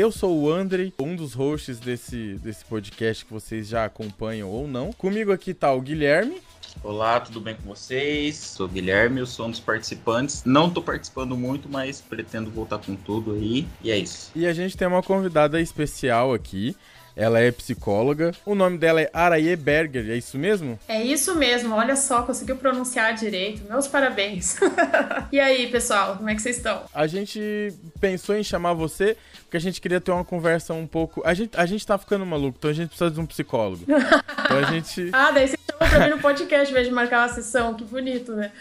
Eu sou o Andrei, um dos hosts desse, desse podcast que vocês já acompanham ou não. Comigo aqui tá o Guilherme. Olá, tudo bem com vocês? Sou o Guilherme, eu sou um dos participantes. Não tô participando muito, mas pretendo voltar com tudo aí. E é isso. E a gente tem uma convidada especial aqui. Ela é psicóloga. O nome dela é Araye Berger, é isso mesmo? É isso mesmo, olha só, conseguiu pronunciar direito. Meus parabéns. e aí, pessoal, como é que vocês estão? A gente pensou em chamar você porque a gente queria ter uma conversa um pouco. A gente, a gente tá ficando maluco, então a gente precisa de um psicólogo. Então a gente. ah, daí você chamou pra mim no podcast em vez de marcar uma sessão, que bonito, né?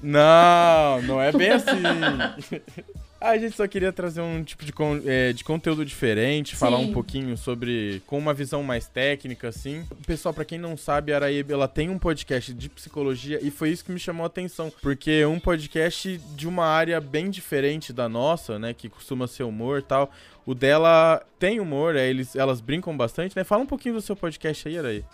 Não, não é bem assim. A gente só queria trazer um tipo de, con é, de conteúdo diferente, Sim. falar um pouquinho sobre. com uma visão mais técnica, assim. Pessoal, para quem não sabe, a Araíba ela tem um podcast de psicologia e foi isso que me chamou a atenção. Porque é um podcast de uma área bem diferente da nossa, né? Que costuma ser humor e tal. O dela tem humor, é, eles, elas brincam bastante, né? Fala um pouquinho do seu podcast aí, Araí.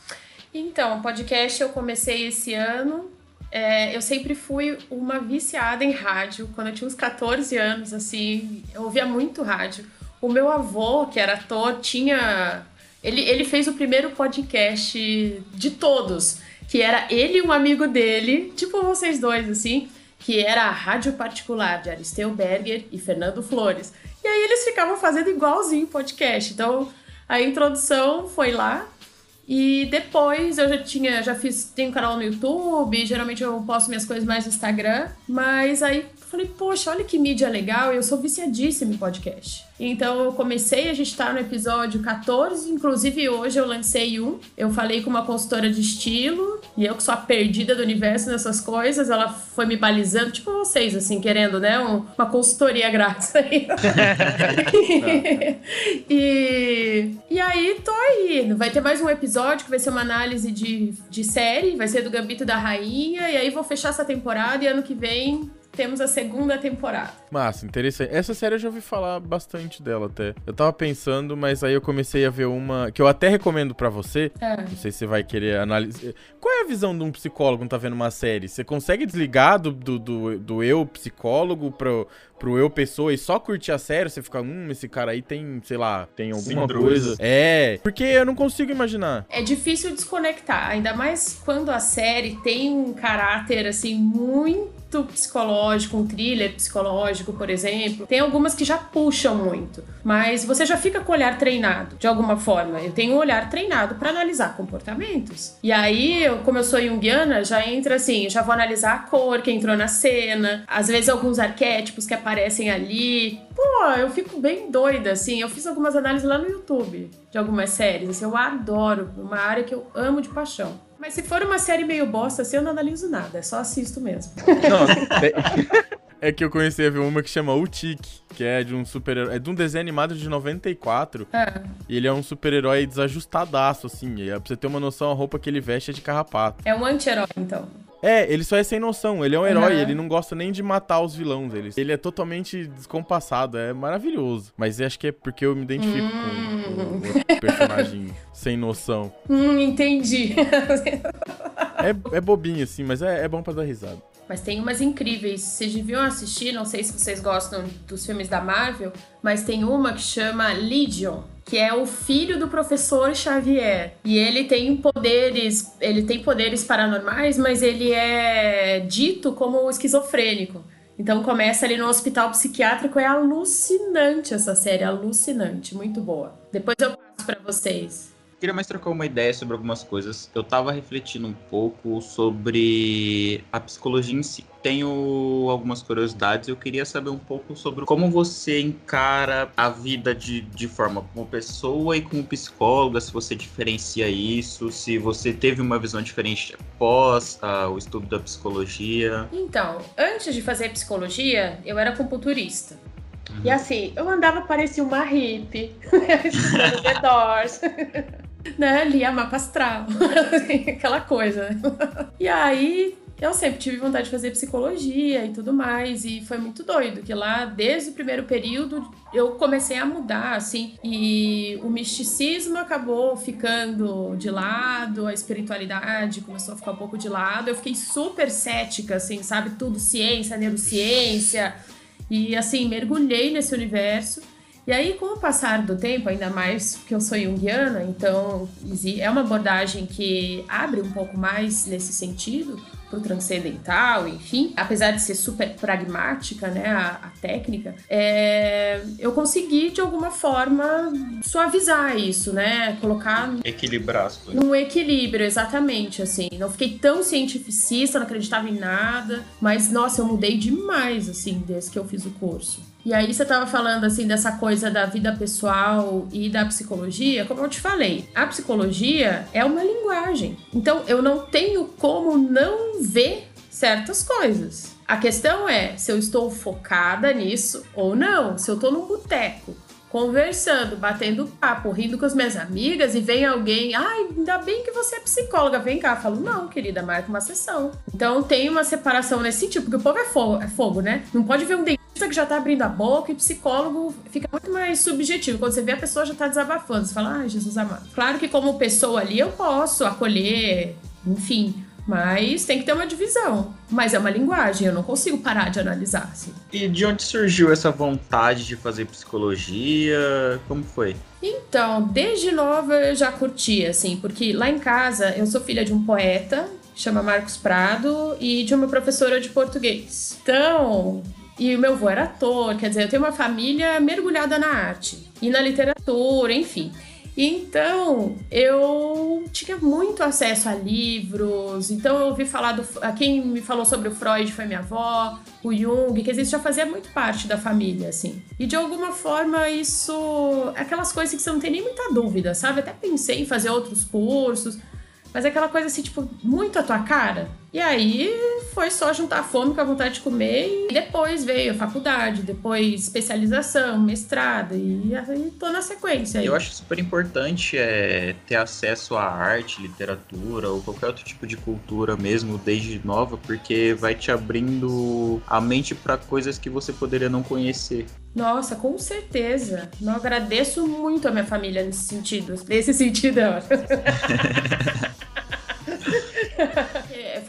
Então, o podcast eu comecei esse ano é, eu sempre fui uma viciada em rádio. Quando eu tinha uns 14 anos, assim, eu ouvia muito rádio. O meu avô, que era ator, tinha. Ele, ele fez o primeiro podcast de todos, que era ele e um amigo dele, tipo vocês dois, assim, que era a Rádio Particular de Aristeu Berger e Fernando Flores. E aí eles ficavam fazendo igualzinho podcast. Então a introdução foi lá, e depois eu já tinha, já fiz, tenho um canal no YouTube, geralmente eu posto minhas coisas mais no Instagram, mas aí falei, poxa, olha que mídia legal, eu sou viciadíssima em podcast. Então eu comecei, a gente tá no episódio 14, inclusive hoje eu lancei um. Eu falei com uma consultora de estilo, e eu que sou a perdida do universo nessas coisas, ela foi me balizando, tipo vocês, assim, querendo, né? Um, uma consultoria grátis aí. e, e aí tô aí. Vai ter mais um episódio que vai ser uma análise de, de série, vai ser do Gambito da Rainha, e aí vou fechar essa temporada e ano que vem temos a segunda temporada. Massa, interessante. Essa série eu já ouvi falar bastante dela até. Eu tava pensando, mas aí eu comecei a ver uma que eu até recomendo para você. É. Não sei se você vai querer analisar. Qual é a visão de um psicólogo quando tá vendo uma série? Você consegue desligar do, do, do, do eu psicólogo pro, pro eu pessoa e só curtir a série? Você fica, hum, esse cara aí tem, sei lá, tem alguma Síndrome. coisa. É, porque eu não consigo imaginar. É difícil desconectar, ainda mais quando a série tem um caráter assim muito psicológico, um thriller psicológico, por exemplo. Tem algumas que já puxam muito, mas você já fica com o olhar treinado, de alguma forma. Eu tenho um olhar treinado para analisar comportamentos. E aí, como eu sou junguiana, já entra assim, já vou analisar a cor que entrou na cena, às vezes alguns arquétipos que aparecem ali. Pô, eu fico bem doida, assim. Eu fiz algumas análises lá no YouTube de algumas séries, assim, eu adoro, uma área que eu amo de paixão. Mas se for uma série meio bosta, assim, eu não analiso nada, é só assisto mesmo. é que eu conheci a ver uma que chama O Tique, que é de um super É de um desenho animado de 94. É. E ele é um super-herói desajustadaço, assim. E, pra você ter uma noção, a roupa que ele veste é de carrapato. É um anti-herói, então. É, ele só é sem noção. Ele é um herói, uhum. ele não gosta nem de matar os vilões. Ele, ele é totalmente descompassado, é maravilhoso. Mas acho que é porque eu me identifico hum. com o, o personagem sem noção. Hum, entendi. é, é bobinho, assim, mas é, é bom para dar risada. Mas tem umas incríveis. Vocês deviam assistir, não sei se vocês gostam dos filmes da Marvel, mas tem uma que chama Legion que é o filho do professor Xavier. E ele tem poderes, ele tem poderes paranormais, mas ele é dito como esquizofrênico. Então começa ali no hospital psiquiátrico, é alucinante essa série, alucinante, muito boa. Depois eu passo para vocês queria mais trocar uma ideia sobre algumas coisas. Eu tava refletindo um pouco sobre a psicologia em si. Tenho algumas curiosidades. Eu queria saber um pouco sobre como você encara a vida de, de forma como pessoa e como psicóloga, se você diferencia isso, se você teve uma visão diferente após uh, o estudo da psicologia. Então, antes de fazer psicologia, eu era compulturista. Uhum. E assim, eu andava parecia uma hippie, estudando The Doors. né, lia mapa astral, aquela coisa. E aí eu sempre tive vontade de fazer psicologia e tudo mais, e foi muito doido, que lá, desde o primeiro período, eu comecei a mudar, assim, e o misticismo acabou ficando de lado, a espiritualidade começou a ficar um pouco de lado, eu fiquei super cética, assim, sabe, tudo ciência, neurociência, e assim, mergulhei nesse universo, E aí, com o passar do tempo, ainda mais que eu sou junguiana, então é uma abordagem que abre um pouco mais nesse sentido, pro transcendental, enfim, apesar de ser super pragmática, né, a, a técnica, é, eu consegui de alguma forma suavizar isso, né, colocar equilibrar as coisas. Num equilíbrio, exatamente, assim. Não fiquei tão cientificista, não acreditava em nada, mas nossa, eu mudei demais assim desde que eu fiz o curso. E aí você estava falando assim dessa coisa da vida pessoal e da psicologia, como eu te falei, a psicologia é uma linguagem. Então eu não tenho como não ver certas coisas. A questão é se eu estou focada nisso ou não, se eu estou num boteco conversando, batendo papo, rindo com as minhas amigas e vem alguém, ai, ainda bem que você é psicóloga, vem cá. Eu falo, não, querida, marca uma sessão. Então tem uma separação nesse sentido, porque o povo é fogo, é fogo, né? Não pode ver um dentista que já tá abrindo a boca e psicólogo fica muito mais subjetivo. Quando você vê a pessoa já tá desabafando, você fala, ai, Jesus amado. Claro que como pessoa ali eu posso acolher, enfim, mas tem que ter uma divisão. Mas é uma linguagem, eu não consigo parar de analisar. Assim. E de onde surgiu essa vontade de fazer psicologia? Como foi? Então, desde nova eu já curti, assim, porque lá em casa eu sou filha de um poeta, chama Marcos Prado, e de uma professora de português. Então, e o meu avô era ator, quer dizer, eu tenho uma família mergulhada na arte e na literatura, enfim. Então, eu tinha muito acesso a livros. Então, eu ouvi falar do. Quem me falou sobre o Freud foi minha avó, o Jung, que isso já fazia muito parte da família, assim. E de alguma forma, isso. Aquelas coisas que você não tem nem muita dúvida, sabe? Até pensei em fazer outros cursos. Mas é aquela coisa assim, tipo, muito a tua cara. E aí foi só juntar a fome com a vontade de comer e depois veio a faculdade, depois especialização, mestrado e aí tô na sequência. Aí. Eu acho super importante é, ter acesso à arte, literatura ou qualquer outro tipo de cultura mesmo desde nova, porque vai te abrindo a mente para coisas que você poderia não conhecer. Nossa, com certeza. Eu agradeço muito a minha família nesse sentido. Nesse sentido, eu acho.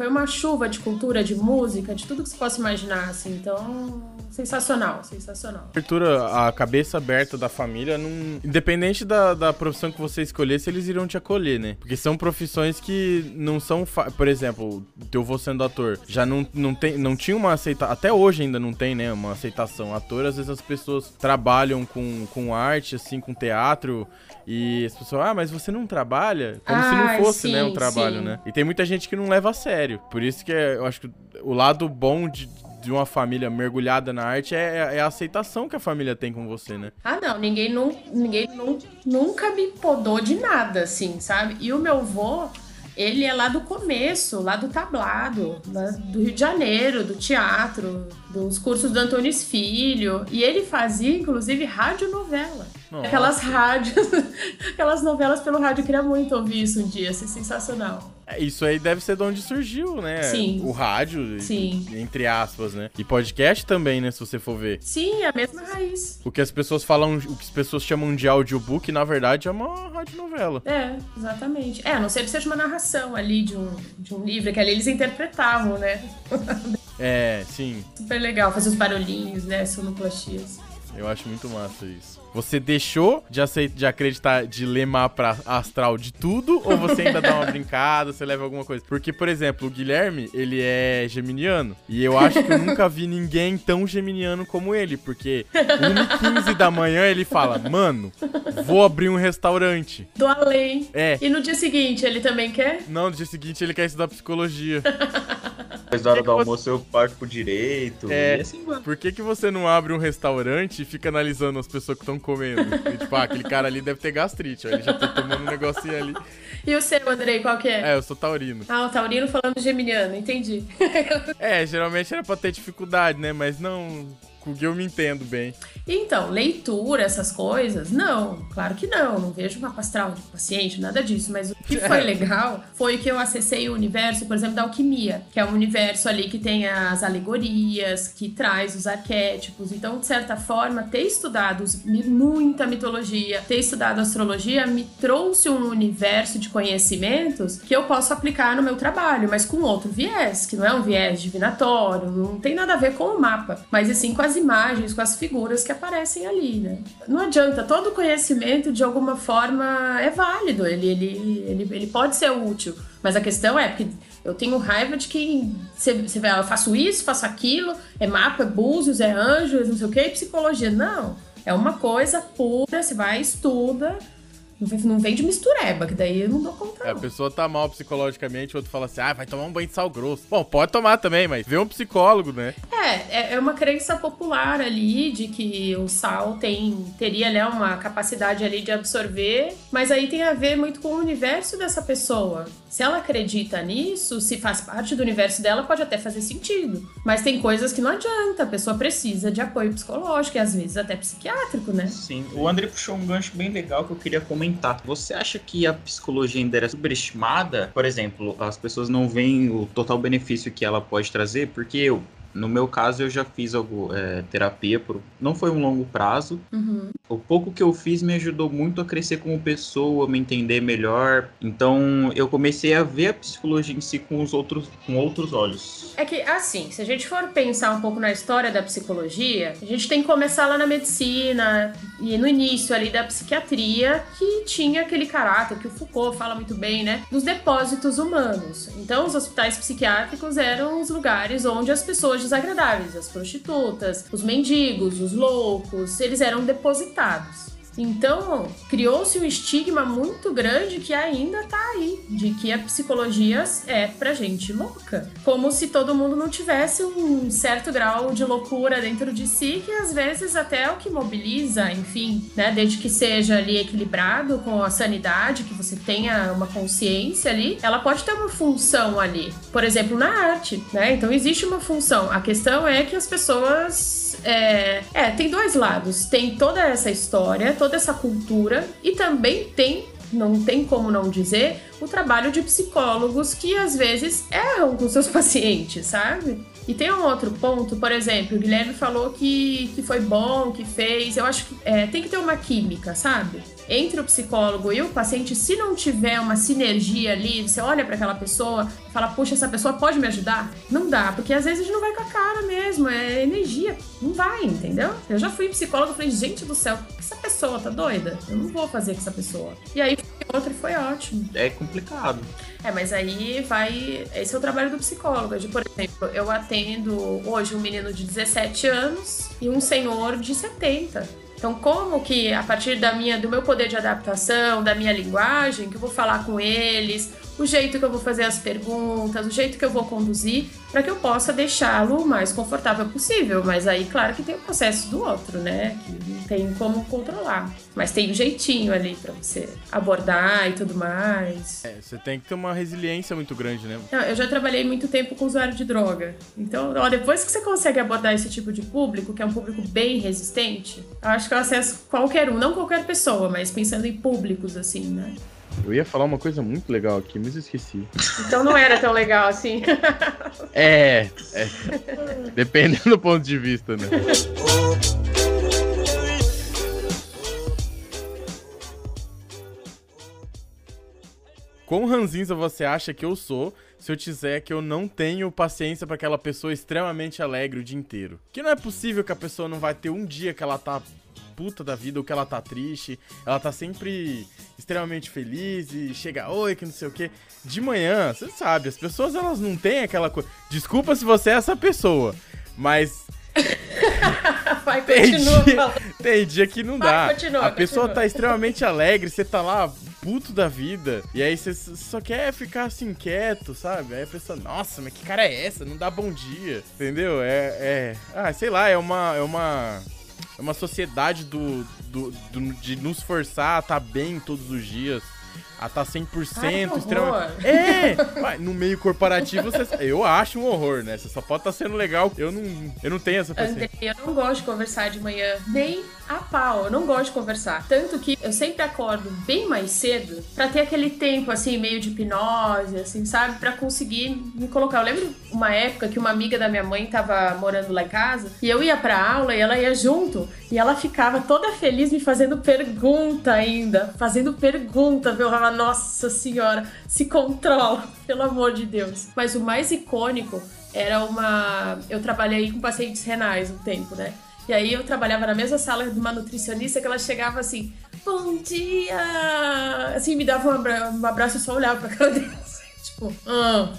Foi uma chuva de cultura, de música, de tudo que você possa imaginar, assim. Então, sensacional, sensacional. Abertura, a cabeça aberta da família, não... independente da, da profissão que você escolhesse, eles irão te acolher, né? Porque são profissões que não são. Fa... Por exemplo, teu vô sendo ator, já não, não, tem, não tinha uma aceitação. Até hoje ainda não tem, né? Uma aceitação. Ator, às vezes as pessoas trabalham com, com arte, assim, com teatro. E as pessoas, ah, mas você não trabalha? Como se não fosse, sim, né, um trabalho, sim. né? E tem muita gente que não leva a sério. Por isso que é, eu acho que o lado bom de, de uma família mergulhada na arte é, é, a aceitação que a família tem com você, né? Ah, não, ninguém, não, ninguém não, nunca me podou de nada, assim, sabe? E o meu avô, ele é lá do começo, lá do tablado, lá do Rio de Janeiro, do teatro, dos cursos do Antônio Filho. E ele fazia, inclusive, radionovela. Nossa. Aquelas rádios, aquelas novelas pelo rádio. Eu queria muito ouvir isso um dia, é sensacional. É, isso aí deve ser de onde surgiu, né? Sim. O rádio, Sim. entre aspas, né? E podcast também, né? Se você for ver. Sim, é a mesma raiz. O que as pessoas falam, o que as pessoas chamam de audiobook, na verdade, é uma radionovela. É, exatamente. É, a não ser que seja uma narração ali de um, de um livro, que ali eles interpretavam, né? é, sim. Super legal, fazer os barulhinhos, né? Sonoplastias. Eu acho muito massa isso. Você deixou de, aceitar, de acreditar, de ler mapa astral de tudo? Ou você ainda dá uma brincada, você leva alguma coisa? Porque, por exemplo, o Guilherme, ele é geminiano. E eu acho que eu nunca vi ninguém tão geminiano como ele. Porque 1h15 da manhã ele fala, mano, vou abrir um restaurante. Do além. É. E no dia seguinte ele também quer? Não, no dia seguinte ele quer estudar psicologia. Depois da hora do almoço eu parto pro direito. É. E assim, mano. Por que, que você não abre um restaurante e fica analisando as pessoas que estão comendo? E, tipo, ah, aquele cara ali deve ter gastrite, ó, ele já tá tomando um negocinho ali. E o seu, Andrei, qual que é? É, eu sou taurino. Ah, o taurino falando geminiano, entendi. é, geralmente era pra ter dificuldade, né? Mas não com o que eu me entendo bem. Então, leitura, essas coisas, não, claro que não. Não vejo uma astral de paciente, nada disso. Mas o que foi legal foi que eu acessei o universo, por exemplo, da alquimia, que é um universo ali que tem as alegorias, que traz os arquétipos. Então, de certa forma, ter estudado muita mitologia, ter estudado astrologia, me trouxe um universo de conhecimentos que eu posso aplicar no meu trabalho, mas com outro viés, que não é um viés divinatório, não tem nada a ver com o mapa, mas sim com as as imagens, com as figuras que aparecem ali, né? Não adianta, todo conhecimento de alguma forma é válido, ele, ele, ele, ele pode ser útil, mas a questão é porque eu tenho raiva de quem você, vê, eu faço isso, faço aquilo, é mapa, é búzios, é anjos, não sei o que, psicologia. Não, é uma coisa pura, você vai, estuda, não vem de mistureba, que daí eu não dou conta. É, a pessoa tá mal psicologicamente, o outro fala assim: ah, vai tomar um banho de sal grosso. Bom, pode tomar também, mas vê um psicólogo, né? É, é, é uma crença popular ali de que o sal tem, teria né, uma capacidade ali de absorver, mas aí tem a ver muito com o universo dessa pessoa. Se ela acredita nisso, se faz parte do universo dela, pode até fazer sentido. Mas tem coisas que não adianta, a pessoa precisa de apoio psicológico e às vezes até psiquiátrico, né? Sim, o André puxou um gancho bem legal que eu queria comentar. Você acha que a psicologia ainda era superestimada? Por exemplo, as pessoas não veem o total benefício que ela pode trazer, porque eu, no meu caso, eu já fiz algo, é, terapia, por, não foi um longo prazo. Uhum. O pouco que eu fiz me ajudou muito a crescer como pessoa, me entender melhor. Então, eu comecei a ver a psicologia em si com os outros, com outros olhos. É que, assim, se a gente for pensar um pouco na história da psicologia, a gente tem que começar lá na medicina e no início ali da psiquiatria, que tinha aquele caráter que o Foucault fala muito bem, né? Dos depósitos humanos. Então, os hospitais psiquiátricos eram os lugares onde as pessoas desagradáveis, as prostitutas, os mendigos, os loucos, eles eram depositados. Então, criou-se um estigma muito grande que ainda tá aí, de que a psicologia é pra gente louca. Como se todo mundo não tivesse um certo grau de loucura dentro de si, que às vezes até é o que mobiliza, enfim, né? Desde que seja ali equilibrado com a sanidade, que você tenha uma consciência ali, ela pode ter uma função ali. Por exemplo, na arte, né? Então existe uma função. A questão é que as pessoas. É, é tem dois lados. Tem toda essa história, toda essa cultura e também tem não tem como não dizer, o trabalho de psicólogos que às vezes erram com seus pacientes, sabe? E tem um outro ponto, por exemplo, o Guilherme falou que, que foi bom, que fez. Eu acho que é, tem que ter uma química, sabe? entre o psicólogo e o paciente, se não tiver uma sinergia ali, você olha para aquela pessoa fala, puxa, essa pessoa pode me ajudar? Não dá, porque às vezes a gente não vai com a cara mesmo, é energia, não vai, entendeu? Eu já fui psicólogo e falei, gente do céu, essa pessoa tá doida? Eu não vou fazer com essa pessoa. E aí outro e foi ótimo. É. É, mas aí vai. Esse é o trabalho do psicólogo. De, por exemplo, eu atendo hoje um menino de 17 anos e um senhor de 70. Então, como que a partir da minha, do meu poder de adaptação, da minha linguagem, que eu vou falar com eles, o jeito que eu vou fazer as perguntas, o jeito que eu vou conduzir, para que eu possa deixá-lo o mais confortável possível. Mas aí, claro que tem o processo do outro, né? Que não tem como controlar. Mas tem um jeitinho ali para você abordar e tudo mais. É, você tem que ter uma resiliência muito grande, né? Não, eu já trabalhei muito tempo com usuário de droga. Então, ó, depois que você consegue abordar esse tipo de público, que é um público bem resistente, eu acho que eu acesso qualquer um, não qualquer pessoa, mas pensando em públicos, assim, né? Eu ia falar uma coisa muito legal aqui, mas esqueci. Então não era tão legal assim. é, é. Dependendo do ponto de vista, né? Quão ranzinza você acha que eu sou se eu disser que eu não tenho paciência para aquela pessoa extremamente alegre o dia inteiro? Que não é possível que a pessoa não vai ter um dia que ela tá puta da vida ou que ela tá triste. Ela tá sempre extremamente feliz e chega, oi, que não sei o que. De manhã, você sabe, as pessoas elas não têm aquela coisa. Desculpa se você é essa pessoa, mas. Vai, tem, dia, tem dia que não Vai, dá. Continua, a pessoa continua. tá extremamente alegre, você tá lá puto da vida. E aí você só quer ficar assim quieto, sabe? Aí a pessoa, nossa, mas que cara é essa? Não dá bom dia. Entendeu? É. é... Ah, sei lá, é uma. É uma é uma sociedade do, do, do de nos forçar a estar tá bem todos os dias a tá 100% Ai, extremamente. É! no meio corporativo, você... eu acho um horror, né? Você só pode estar tá sendo legal. Eu não, eu não tenho essa paciência. eu não gosto de conversar de manhã, nem a pau. Eu não gosto de conversar. Tanto que eu sempre acordo bem mais cedo para ter aquele tempo, assim, meio de hipnose, assim, sabe? para conseguir me colocar. Eu lembro uma época que uma amiga da minha mãe tava morando lá em casa e eu ia pra aula e ela ia junto e ela ficava toda feliz me fazendo pergunta ainda. Fazendo pergunta, viu? Falava, nossa senhora, se controla, pelo amor de Deus. Mas o mais icônico era uma. Eu trabalhei com pacientes renais um tempo, né? E aí eu trabalhava na mesma sala de uma nutricionista que ela chegava assim, bom dia! Assim, me dava um abraço e só olhava pra cara dele. Tipo, ah.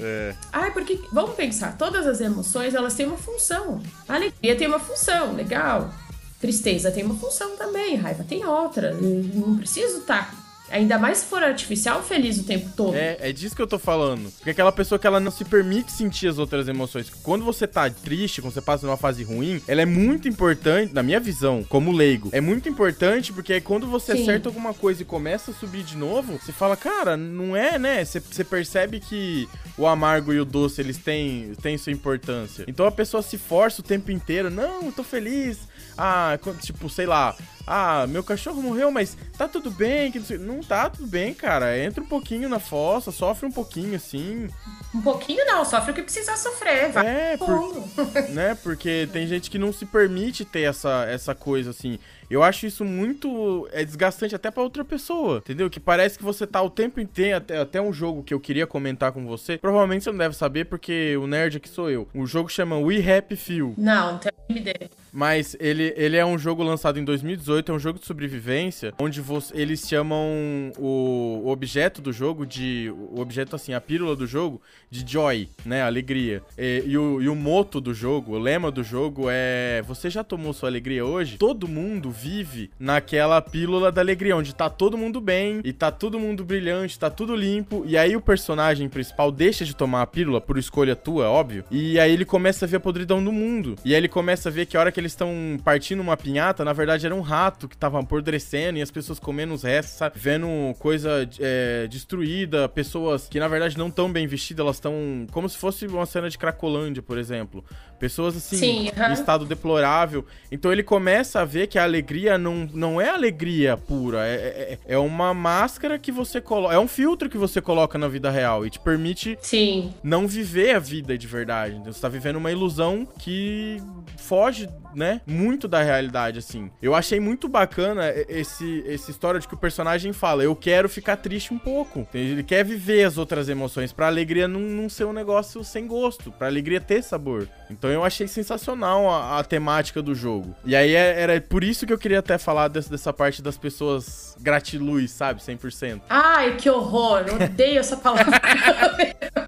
É. Ai, porque, vamos pensar, todas as emoções, elas têm uma função. A alegria tem uma função, legal. Tristeza tem uma função também, raiva tem outra. Não preciso estar tá Ainda mais se for artificial, feliz o tempo todo. É, é disso que eu tô falando. Porque aquela pessoa que ela não se permite sentir as outras emoções. Quando você tá triste, quando você passa numa fase ruim, ela é muito importante, na minha visão, como leigo, é muito importante porque quando você Sim. acerta alguma coisa e começa a subir de novo, você fala, cara, não é, né? Você, você percebe que o amargo e o doce, eles têm, têm sua importância. Então a pessoa se força o tempo inteiro. Não, eu tô feliz. Ah, tipo, sei lá, ah, meu cachorro morreu, mas tá tudo bem. Que não, não tá tudo bem, cara. Entra um pouquinho na fossa, sofre um pouquinho assim. Um pouquinho não, sofre o que precisar sofrer, vai. É, por, né? Porque tem gente que não se permite ter essa, essa coisa assim. Eu acho isso muito é desgastante até para outra pessoa, entendeu? Que parece que você tá o tempo inteiro, até, até um jogo que eu queria comentar com você. Provavelmente você não deve saber porque o nerd aqui sou eu. O jogo chama We Happy Few. Não, não tenho ideia. Mas ele, ele é um jogo lançado em 2018, é um jogo de sobrevivência, onde você, eles chamam o, o, objeto do jogo de. O objeto, assim, a pílula do jogo, de joy, né? Alegria. E, e, o, e o moto do jogo, o lema do jogo é: Você já tomou sua alegria hoje? Todo mundo vive naquela pílula da alegria, onde tá todo mundo bem e tá todo mundo brilhante, tá tudo limpo. E aí o personagem principal deixa de tomar a pílula por escolha tua, óbvio. E aí ele começa a ver a podridão do mundo. E aí ele começa a ver que a hora que eles estão partindo uma pinhata, na verdade era um rato que tava apodrecendo e as pessoas comendo os restos, sabe? Vendo coisa é, destruída, pessoas que na verdade não tão bem vestidas, elas estão como se fosse uma cena de Cracolândia, por exemplo. Pessoas assim, Sim, uh -huh. em estado deplorável. Então ele começa a ver que a alegria não, não é alegria pura, é, é, é uma máscara que você coloca, é um filtro que você coloca na vida real e te permite Sim. não viver a vida de verdade. Então, você tá vivendo uma ilusão que foge né, muito da realidade, assim. Eu achei muito bacana esse, essa história de que o personagem fala, eu quero ficar triste um pouco. Ele quer viver as outras emoções, pra alegria não, não ser um negócio sem gosto, pra alegria ter sabor. Então eu achei sensacional a, a temática do jogo. E aí é, era por isso que eu queria até falar dessa, dessa parte das pessoas gratiluz, sabe, 100%. Ai, que horror, odeio essa palavra.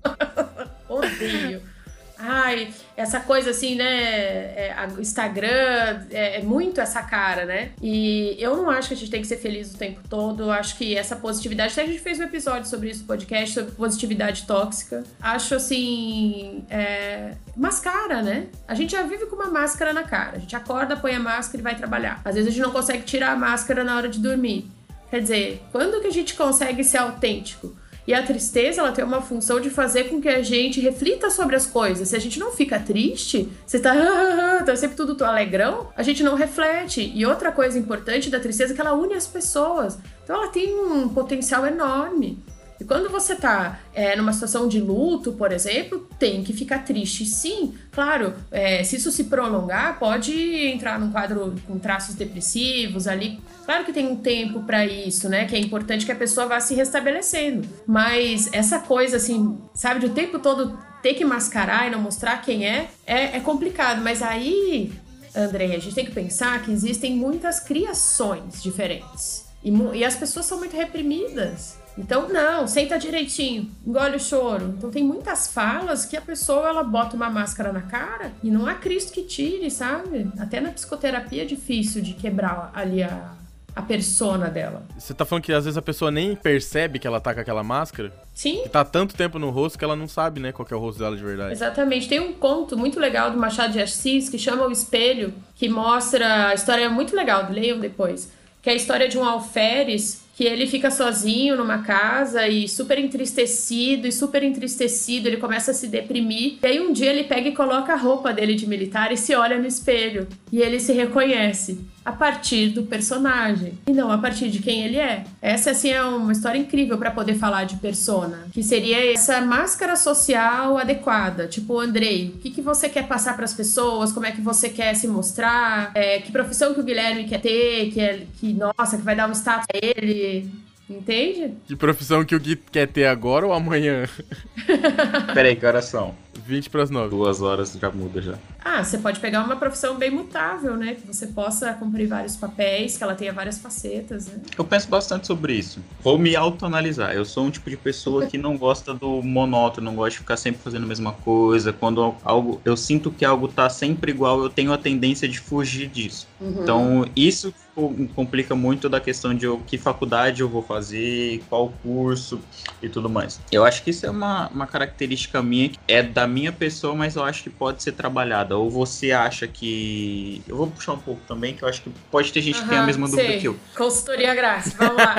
odeio. Ai, essa coisa assim, né? É, Instagram é, é, muito essa cara, né? E eu não acho que a gente tem que ser feliz o tempo todo. Acho que essa positividade. Até a gente fez um episódio sobre isso no podcast, sobre positividade tóxica. Acho assim. É, mascara, né? A gente já vive com uma máscara na cara. A gente acorda, põe a máscara e vai trabalhar. Às vezes a gente não consegue tirar a máscara na hora de dormir. Quer dizer, quando que a gente consegue ser autêntico? E a tristeza, ela tem uma função de fazer com que a gente reflita sobre as coisas. Se a gente não fica triste, você tá, tá sempre tudo alegrão, a gente não reflete. E outra coisa importante da tristeza é que ela une as pessoas. Então ela tem um potencial enorme. E quando você tá é, numa situação de luto, por exemplo, tem que ficar triste sim. Claro, é, se isso se prolongar, pode entrar num quadro com traços depressivos ali. Claro que tem um tempo para isso, né? Que é importante que a pessoa vá se restabelecendo. Mas essa coisa, assim, sabe, de o tempo todo ter que mascarar e não mostrar quem é, é, é complicado. Mas aí, André, a gente tem que pensar que existem muitas criações diferentes. E, e as pessoas são muito reprimidas. Então, não, senta direitinho, engole o choro. Então, tem muitas falas que a pessoa ela bota uma máscara na cara e não há Cristo que tire, sabe? Até na psicoterapia é difícil de quebrar ali a, a persona dela. Você tá falando que às vezes a pessoa nem percebe que ela tá com aquela máscara? Sim. Que tá tanto tempo no rosto que ela não sabe, né, qual é o rosto dela de verdade. Exatamente. Tem um conto muito legal do Machado de Assis que chama O Espelho, que mostra a história muito legal, leiam depois. Que é a história de um alferes que ele fica sozinho numa casa e super entristecido e super entristecido, ele começa a se deprimir. E aí um dia ele pega e coloca a roupa dele de militar e se olha no espelho e ele se reconhece a partir do personagem e não a partir de quem ele é. Essa assim é uma história incrível para poder falar de persona, que seria essa máscara social adequada, tipo Andrei, o que, que você quer passar para as pessoas, como é que você quer se mostrar, é, que profissão que o Guilherme quer ter, que é que nossa que vai dar um status a ele. Entende? Que profissão que o Gui quer ter agora ou amanhã? Peraí, que horas são? 20 para as 9. Duas horas já muda já. Ah, você pode pegar uma profissão bem mutável, né? Que você possa cumprir vários papéis, que ela tenha várias facetas, né? Eu penso bastante sobre isso. Vou me autoanalisar. Eu sou um tipo de pessoa que não gosta do monótono, não gosta de ficar sempre fazendo a mesma coisa. Quando algo, eu sinto que algo tá sempre igual, eu tenho a tendência de fugir disso. Uhum. Então, isso complica muito da questão de eu, que faculdade eu vou fazer, qual curso e tudo mais. Eu acho que isso é uma, uma característica minha, é da minha pessoa, mas eu acho que pode ser trabalhada. Ou você acha que. Eu vou puxar um pouco também, que eu acho que pode ter gente uhum, que tem a mesma sei. dúvida que eu. Consultoria grátis, vamos lá.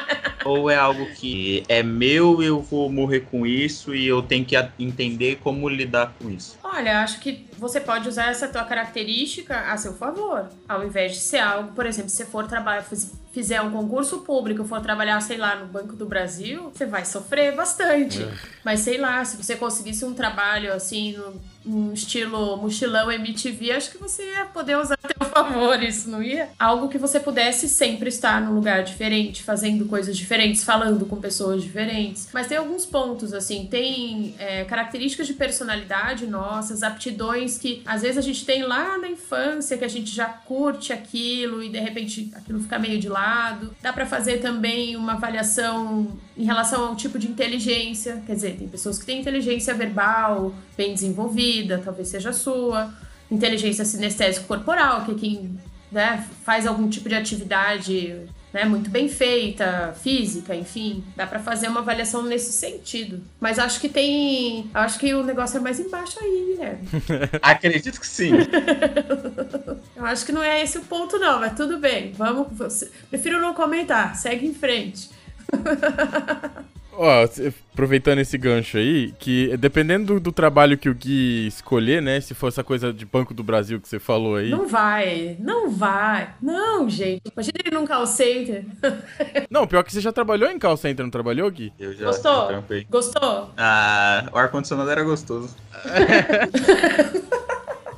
ou é algo que é meu e eu vou morrer com isso e eu tenho que entender como lidar com isso? Olha, acho que você pode usar essa tua característica a seu favor, ao invés de ser algo, por exemplo, se você for trabalhar, fizer um concurso público, for trabalhar, sei lá, no Banco do Brasil, você vai sofrer bastante. É. Mas sei lá, se você conseguisse um trabalho assim no um estilo mochilão MTV, acho que você ia poder usar a teu favor isso, não ia? Algo que você pudesse sempre estar num lugar diferente, fazendo coisas diferentes, falando com pessoas diferentes. Mas tem alguns pontos, assim, tem é, características de personalidade nossas, aptidões que às vezes a gente tem lá na infância, que a gente já curte aquilo e de repente aquilo fica meio de lado. Dá para fazer também uma avaliação em relação ao tipo de inteligência, quer dizer, tem pessoas que têm inteligência verbal bem desenvolvida, talvez seja a sua, inteligência sinestésico corporal, que é quem né, faz algum tipo de atividade né, muito bem feita, física, enfim, dá para fazer uma avaliação nesse sentido. Mas acho que tem, acho que o negócio é mais embaixo aí, Guilherme. Acredito que sim. Eu acho que não é esse o ponto não, mas tudo bem. Vamos, prefiro não comentar. Segue em frente. Ó, aproveitando esse gancho aí, que dependendo do, do, trabalho que o Gui escolher, né? Se for essa coisa de Banco do Brasil que você falou aí. Não vai, não vai. Não, gente. Imagina ele num call center. Não, pior que você já trabalhou em call center, não trabalhou, Gui? Eu já. Gostou? Gostou? Ah, o ar-condicionado era gostoso.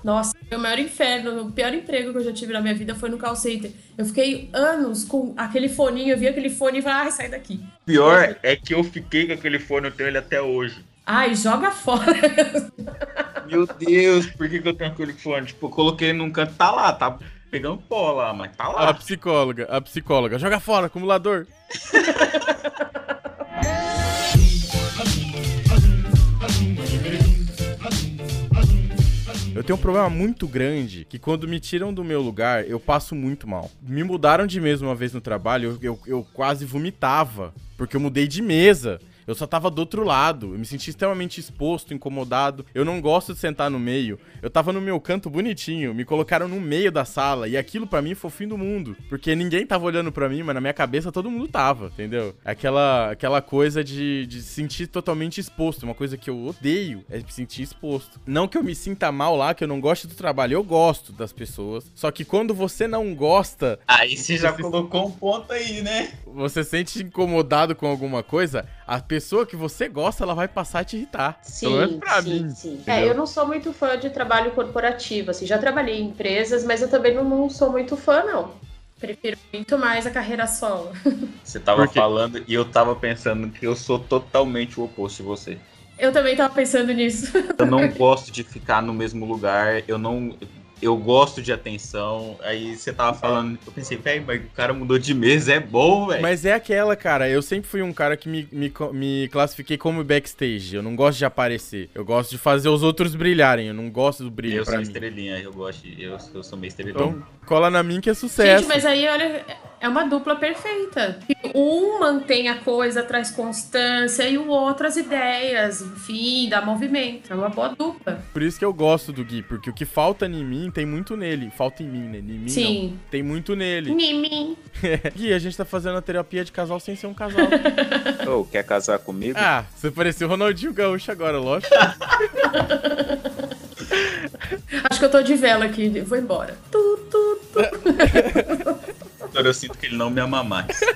Nossa, o maior inferno, o pior emprego que eu já tive na minha vida foi no call center. Eu fiquei anos com aquele foninho, eu vi aquele fone e falei, ai, sai daqui. Pior é que eu fiquei com aquele fone, eu tenho ele até hoje. Ai, joga fora. Meu Deus, por que, que eu tenho aquele fone? Tipo, eu coloquei num canto, tá lá, tá pegando pó lá, mas tá lá. A psicóloga, a psicóloga, joga fora, acumulador. Eu tenho um problema muito grande que quando me tiram do meu lugar, eu passo muito mal. Me mudaram de mesa uma vez no trabalho, eu, eu, eu quase vomitava, porque eu mudei de mesa. Eu só tava do outro lado. Eu me senti extremamente exposto, incomodado. Eu não gosto de sentar no meio. Eu tava no meu canto bonitinho. Me colocaram no meio da sala. E aquilo para mim foi o fim do mundo. Porque ninguém tava olhando para mim, mas na minha cabeça todo mundo tava, entendeu? Aquela, aquela coisa de, de se sentir totalmente exposto. Uma coisa que eu odeio é me sentir exposto. Não que eu me sinta mal lá, que eu não gosto do trabalho. Eu gosto das pessoas. Só que quando você não gosta. Aí você já colocou um ponto aí, né? Você sente incomodado com alguma coisa, a pessoa que você gosta, ela vai passar a te irritar. Sim, Pelo menos pra sim, mim. Sim. É, eu não sou muito fã de trabalho corporativo, assim, já trabalhei em empresas, mas eu também não, não sou muito fã, não. Prefiro muito mais a carreira solo. Você tava falando e eu tava pensando que eu sou totalmente o oposto de você. Eu também tava pensando nisso. Eu não gosto de ficar no mesmo lugar, eu não eu gosto de atenção. Aí você tava falando, eu pensei, velho, mas o cara mudou de mesa, é bom, velho. Mas é aquela, cara, eu sempre fui um cara que me, me, me classifiquei como backstage. Eu não gosto de aparecer. Eu gosto de fazer os outros brilharem. Eu não gosto do brilho. Eu sou mim. estrelinha, eu gosto. De, eu, eu sou meio estrelinha. Então, cola na mim que é sucesso. Gente, mas aí, olha, é uma dupla perfeita. Um mantém a coisa, traz constância, e o outro as ideias, enfim, dá movimento. É uma boa dupla. Por isso que eu gosto do Gui, porque o que falta em mim tem muito nele. Falta em mim, né? Em mim Sim. Não. Tem muito nele. Em mim. Gui, a gente tá fazendo a terapia de casal sem ser um casal. Ô, oh, quer casar comigo? Ah, você pareceu o Ronaldinho Gaúcho agora, lógico. Acho que eu tô de vela aqui, vou embora. Tu, tu, tu. Agora eu sinto que ele não me ama mais.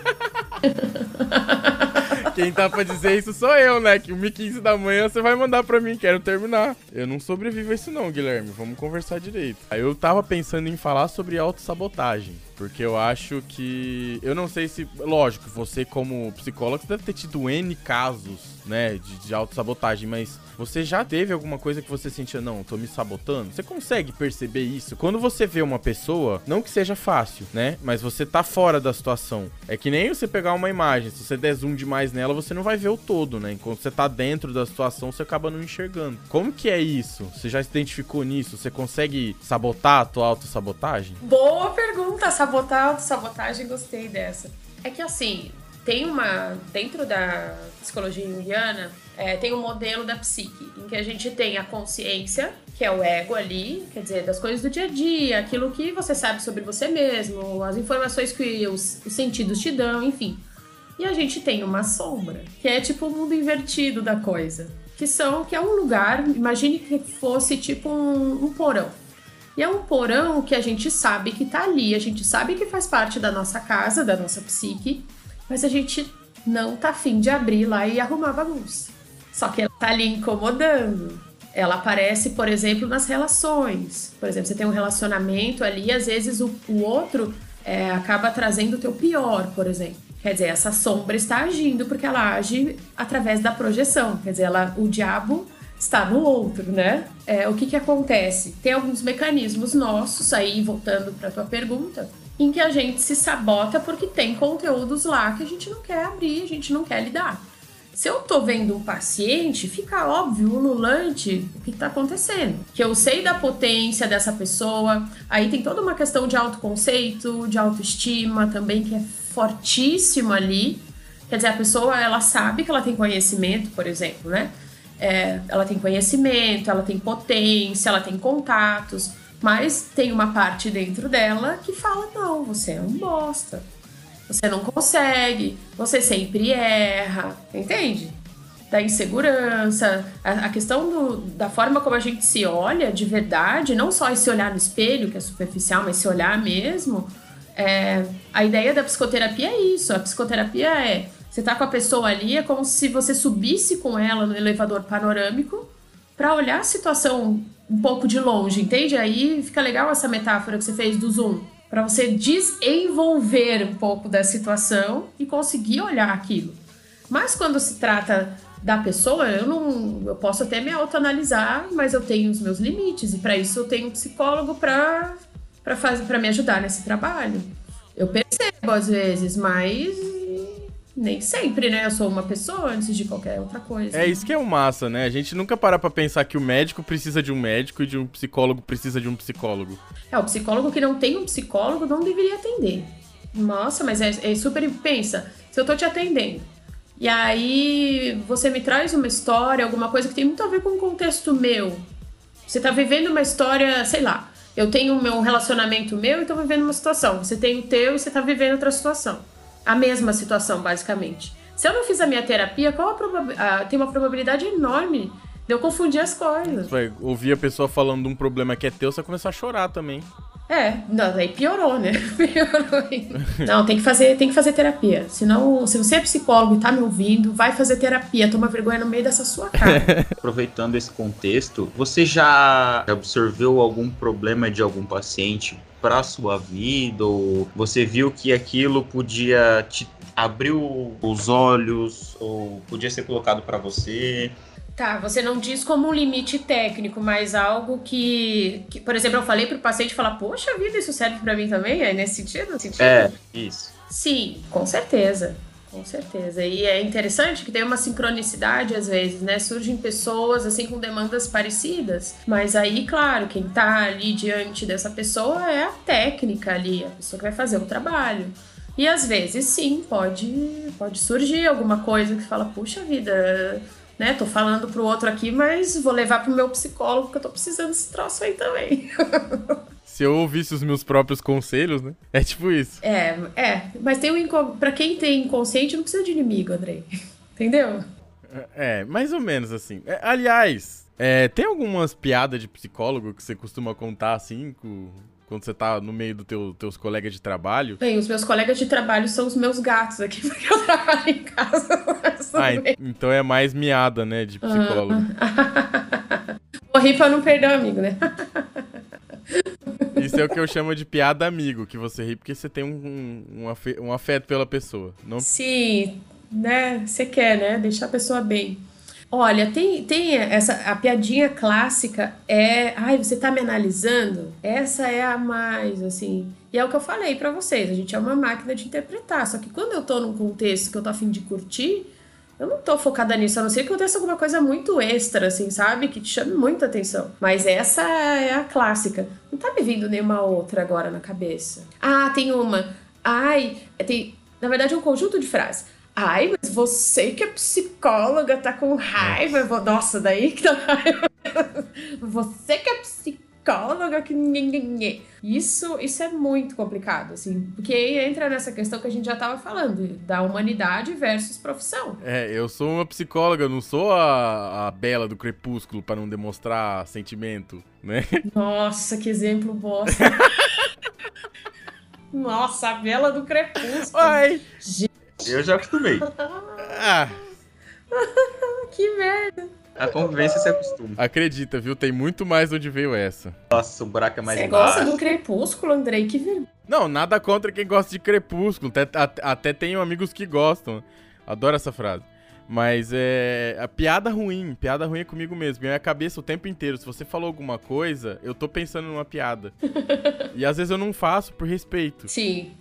Quem tá pra dizer isso sou eu, né? Que 1h15 da manhã você vai mandar pra mim, quero terminar. Eu não sobrevivo a isso não, Guilherme. Vamos conversar direito. Aí eu tava pensando em falar sobre autossabotagem. Porque eu acho que. Eu não sei se. Lógico, você, como psicólogo, deve ter tido N casos, né, de, de autossabotagem, mas você já teve alguma coisa que você sentia, não, tô me sabotando? Você consegue perceber isso? Quando você vê uma pessoa, não que seja fácil, né? Mas você tá fora da situação. É que nem você pegar uma imagem, se você der zoom demais nela, você não vai ver o todo, né? Enquanto você tá dentro da situação, você acaba não enxergando. Como que é isso? Você já se identificou nisso? Você consegue sabotar a tua autossabotagem? Boa pergunta, sabotar a autossabotagem, gostei dessa. É que assim, tem uma. Dentro da psicologia junguiana, é, tem um modelo da psique, em que a gente tem a consciência, que é o ego ali, quer dizer, das coisas do dia a dia, aquilo que você sabe sobre você mesmo, as informações que os, os sentidos te dão, enfim. E a gente tem uma sombra, que é tipo o mundo invertido da coisa. Que são, que é um lugar, imagine que fosse tipo um, um porão. E é um porão que a gente sabe que tá ali, a gente sabe que faz parte da nossa casa, da nossa psique, mas a gente não tá afim de abrir lá e arrumar bagunça. Só que ela tá ali incomodando. Ela aparece, por exemplo, nas relações. Por exemplo, você tem um relacionamento ali, às vezes o, o outro é, acaba trazendo o teu pior, por exemplo. Quer dizer, essa sombra está agindo porque ela age através da projeção. Quer dizer, ela, o diabo está no outro, né? É, o que que acontece? Tem alguns mecanismos nossos, aí voltando para tua pergunta, em que a gente se sabota porque tem conteúdos lá que a gente não quer abrir, a gente não quer lidar. Se eu tô vendo um paciente, fica óbvio, ululante, o que tá acontecendo. Que eu sei da potência dessa pessoa, aí tem toda uma questão de autoconceito, de autoestima também, que é fortíssimo ali. Quer dizer, a pessoa, ela sabe que ela tem conhecimento, por exemplo, né? É, ela tem conhecimento, ela tem potência, ela tem contatos, mas tem uma parte dentro dela que fala: não, você é um bosta. Você não consegue, você sempre erra, entende? Da insegurança, a, a questão do, da forma como a gente se olha de verdade, não só esse olhar no espelho, que é superficial, mas se olhar mesmo. É, a ideia da psicoterapia é isso. A psicoterapia é você tá com a pessoa ali, é como se você subisse com ela no elevador panorâmico para olhar a situação um pouco de longe, entende? Aí fica legal essa metáfora que você fez do zoom, para você desenvolver um pouco da situação e conseguir olhar aquilo. Mas quando se trata da pessoa, eu não, eu posso até me autoanalisar, mas eu tenho os meus limites e para isso eu tenho um psicólogo para para fazer para me ajudar nesse trabalho. Eu percebo às vezes, mas nem sempre, né? Eu sou uma pessoa antes de qualquer outra coisa. É isso que é o massa, né? A gente nunca para pra pensar que o médico precisa de um médico e de um psicólogo precisa de um psicólogo. É, o psicólogo que não tem um psicólogo não deveria atender. Nossa, mas é, é super. Pensa, se eu tô te atendendo e aí você me traz uma história, alguma coisa que tem muito a ver com o contexto meu. Você tá vivendo uma história, sei lá. Eu tenho o meu relacionamento meu e tô vivendo uma situação. Você tem o teu e você tá vivendo outra situação a mesma situação, basicamente. Se eu não fiz a minha terapia, qual a probabilidade? tem uma probabilidade enorme de eu confundir as coisas. Vai ouvir a pessoa falando de um problema que é teu, você vai começar a chorar também. É, não, aí piorou, né? Piorou Não, tem que fazer, tem que fazer terapia. Senão, se você é psicólogo e tá me ouvindo, vai fazer terapia, toma vergonha no meio dessa sua cara. Aproveitando esse contexto, você já absorveu algum problema de algum paciente para sua vida ou você viu que aquilo podia te abrir os olhos ou podia ser colocado para você? Tá, você não diz como um limite técnico, mas algo que, que por exemplo, eu falei para o paciente falar, poxa vida, isso serve para mim também? É nesse sentido? sentido? É, isso. Sim, com certeza. Com certeza. E é interessante que tem uma sincronicidade às vezes, né? Surgem pessoas assim com demandas parecidas, mas aí, claro, quem tá ali diante dessa pessoa é a técnica ali, a pessoa que vai fazer o trabalho. E às vezes, sim, pode, pode surgir alguma coisa que fala, puxa vida, né? Tô falando pro outro aqui, mas vou levar pro meu psicólogo que eu tô precisando desse troço aí também. Se eu ouvisse os meus próprios conselhos, né? É tipo isso. É, é. Mas tem um inco... pra quem tem inconsciente, não precisa de inimigo, Andrei. Entendeu? É, mais ou menos assim. É, aliás, é, tem algumas piadas de psicólogo que você costuma contar assim, com, quando você tá no meio dos teu, teus colegas de trabalho? Bem, os meus colegas de trabalho são os meus gatos aqui, porque eu trabalho em casa. Ah, então é mais miada, né, de psicólogo. Vou rir pra não perder o amigo, né? Isso é o que eu chamo de piada amigo, que você ri porque você tem um, um, um afeto pela pessoa. Não... Sim, né? Você quer, né? Deixar a pessoa bem. Olha, tem, tem essa a piadinha clássica é, ai, você tá me analisando? Essa é a mais assim. E é o que eu falei para vocês, a gente é uma máquina de interpretar, só que quando eu tô num contexto que eu tô afim de curtir, eu não tô focada nisso, a não ser que aconteça alguma coisa muito extra, assim, sabe? Que te chame muita atenção. Mas essa é a clássica. Não tá me vindo nenhuma outra agora na cabeça. Ah, tem uma. Ai, tem. Na verdade, é um conjunto de frases. Ai, mas você que é psicóloga tá com raiva. Nossa, daí que tá raiva. Você que é psicóloga que. Isso, isso é muito complicado, assim. Porque aí entra nessa questão que a gente já tava falando, da humanidade versus profissão. É, eu sou uma psicóloga, não sou a, a Bela do Crepúsculo para não demonstrar sentimento, né? Nossa, que exemplo bosta. Nossa, a Bela do Crepúsculo. Ai. Eu já acostumei. ah. que merda. A convivência se acostuma. Acredita, viu? Tem muito mais onde veio essa. Nossa, o buraco é mais Você gosta do Crepúsculo, Andrei? Que vergonha. Não, nada contra quem gosta de Crepúsculo. Até, até, até tenho amigos que gostam. Adoro essa frase. Mas é. A piada ruim, piada ruim é comigo mesmo. Minha cabeça o tempo inteiro. Se você falou alguma coisa, eu tô pensando numa piada. e às vezes eu não faço por respeito. Sim.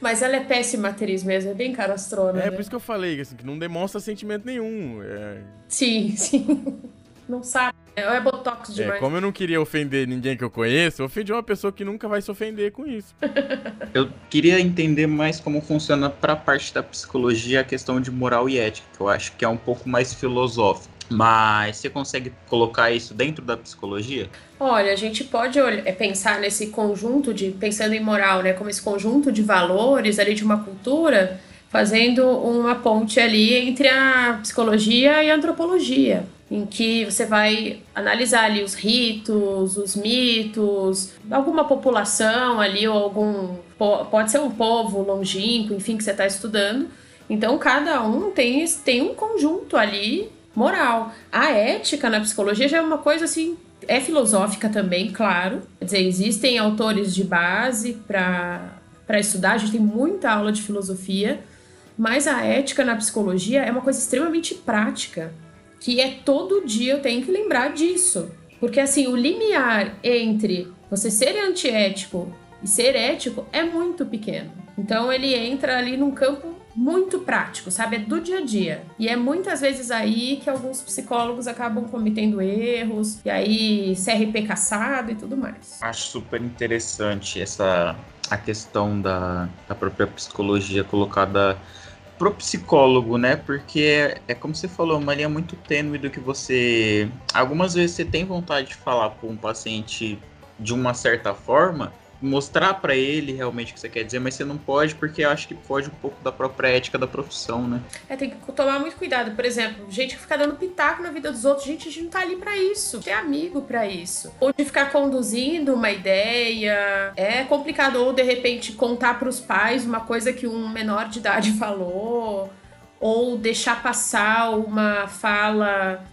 Mas ela é péssima atriz mesmo, é bem carastrona. É, né? por isso que eu falei, assim, que não demonstra sentimento nenhum. É... Sim, sim. Não sabe. É, é botox demais. É, como eu não queria ofender ninguém que eu conheço, eu ofendi uma pessoa que nunca vai se ofender com isso. eu queria entender mais como funciona para a parte da psicologia a questão de moral e ética, que eu acho que é um pouco mais filosófico. Mas você consegue colocar isso dentro da psicologia? Olha, a gente pode é, pensar nesse conjunto de, pensando em moral, né, como esse conjunto de valores ali de uma cultura, fazendo uma ponte ali entre a psicologia e a antropologia, em que você vai analisar ali os ritos, os mitos, alguma população ali ou algum pode ser um povo longínquo, enfim, que você está estudando. Então cada um tem tem um conjunto ali moral. A ética na psicologia já é uma coisa assim, é filosófica também, claro. Quer dizer, existem autores de base para estudar, a gente tem muita aula de filosofia, mas a ética na psicologia é uma coisa extremamente prática, que é todo dia eu tenho que lembrar disso. Porque assim, o limiar entre você ser antiético e ser ético é muito pequeno. Então ele entra ali num campo muito prático, sabe? É do dia a dia. E é muitas vezes aí que alguns psicólogos acabam cometendo erros, e aí CRP caçado e tudo mais. Acho super interessante essa a questão da, da própria psicologia colocada pro psicólogo, né? Porque é, é, como você falou, uma linha muito tênue do que você. Algumas vezes você tem vontade de falar com um paciente de uma certa forma, mostrar para ele realmente o que você quer dizer, mas você não pode porque eu acho que pode um pouco da própria ética da profissão, né? É, tem que tomar muito cuidado. Por exemplo, gente que fica dando pitaco na vida dos outros, gente, a gente não tá ali para isso. Ter amigo para isso. Ou de ficar conduzindo uma ideia. É complicado. Ou de repente contar para os pais uma coisa que um menor de idade falou. Ou deixar passar uma fala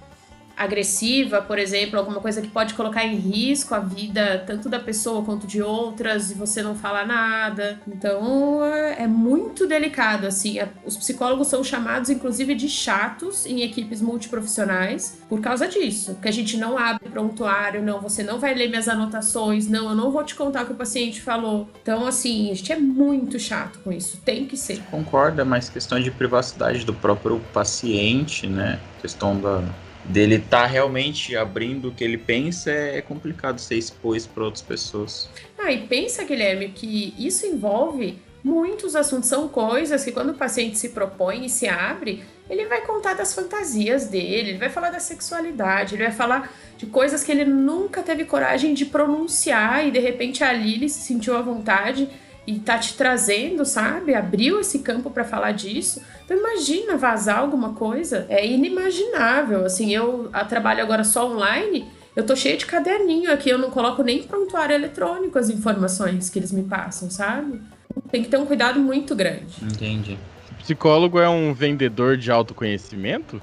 agressiva, por exemplo, alguma coisa que pode colocar em risco a vida tanto da pessoa quanto de outras e você não falar nada. Então é, é muito delicado assim. Os psicólogos são chamados inclusive de chatos em equipes multiprofissionais por causa disso, que a gente não abre prontuário, não, você não vai ler minhas anotações, não, eu não vou te contar o que o paciente falou. Então assim, a gente é muito chato com isso, tem que ser. Concorda, mas questão de privacidade do próprio paciente, né? Questão da dele estar tá realmente abrindo o que ele pensa, é complicado ser exposto para outras pessoas. Ah, e pensa, Guilherme, que isso envolve muitos assuntos, são coisas que quando o paciente se propõe e se abre, ele vai contar das fantasias dele, ele vai falar da sexualidade, ele vai falar de coisas que ele nunca teve coragem de pronunciar e de repente ali ele se sentiu à vontade e tá te trazendo, sabe? Abriu esse campo para falar disso. Então imagina vazar alguma coisa, é inimaginável. Assim, eu trabalho agora só online, eu tô cheia de caderninho aqui, eu não coloco nem prontuário eletrônico as informações que eles me passam, sabe? Tem que ter um cuidado muito grande. Entendi. psicólogo é um vendedor de autoconhecimento?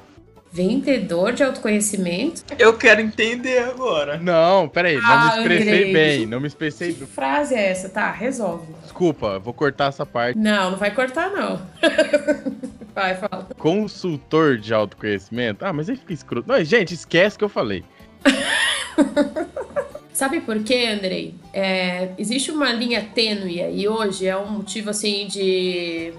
Vendedor de autoconhecimento? Eu quero entender agora. Não, peraí, não ah, me expressei Andrei. bem, não me expressei Que frase é essa? Tá, resolve. Desculpa, vou cortar essa parte. Não, não vai cortar não. vai, fala. Consultor de autoconhecimento? Ah, mas aí fica escroto. Não, gente, esquece que eu falei. Sabe por quê, Andrei? É, existe uma linha tênue e hoje é um motivo assim de,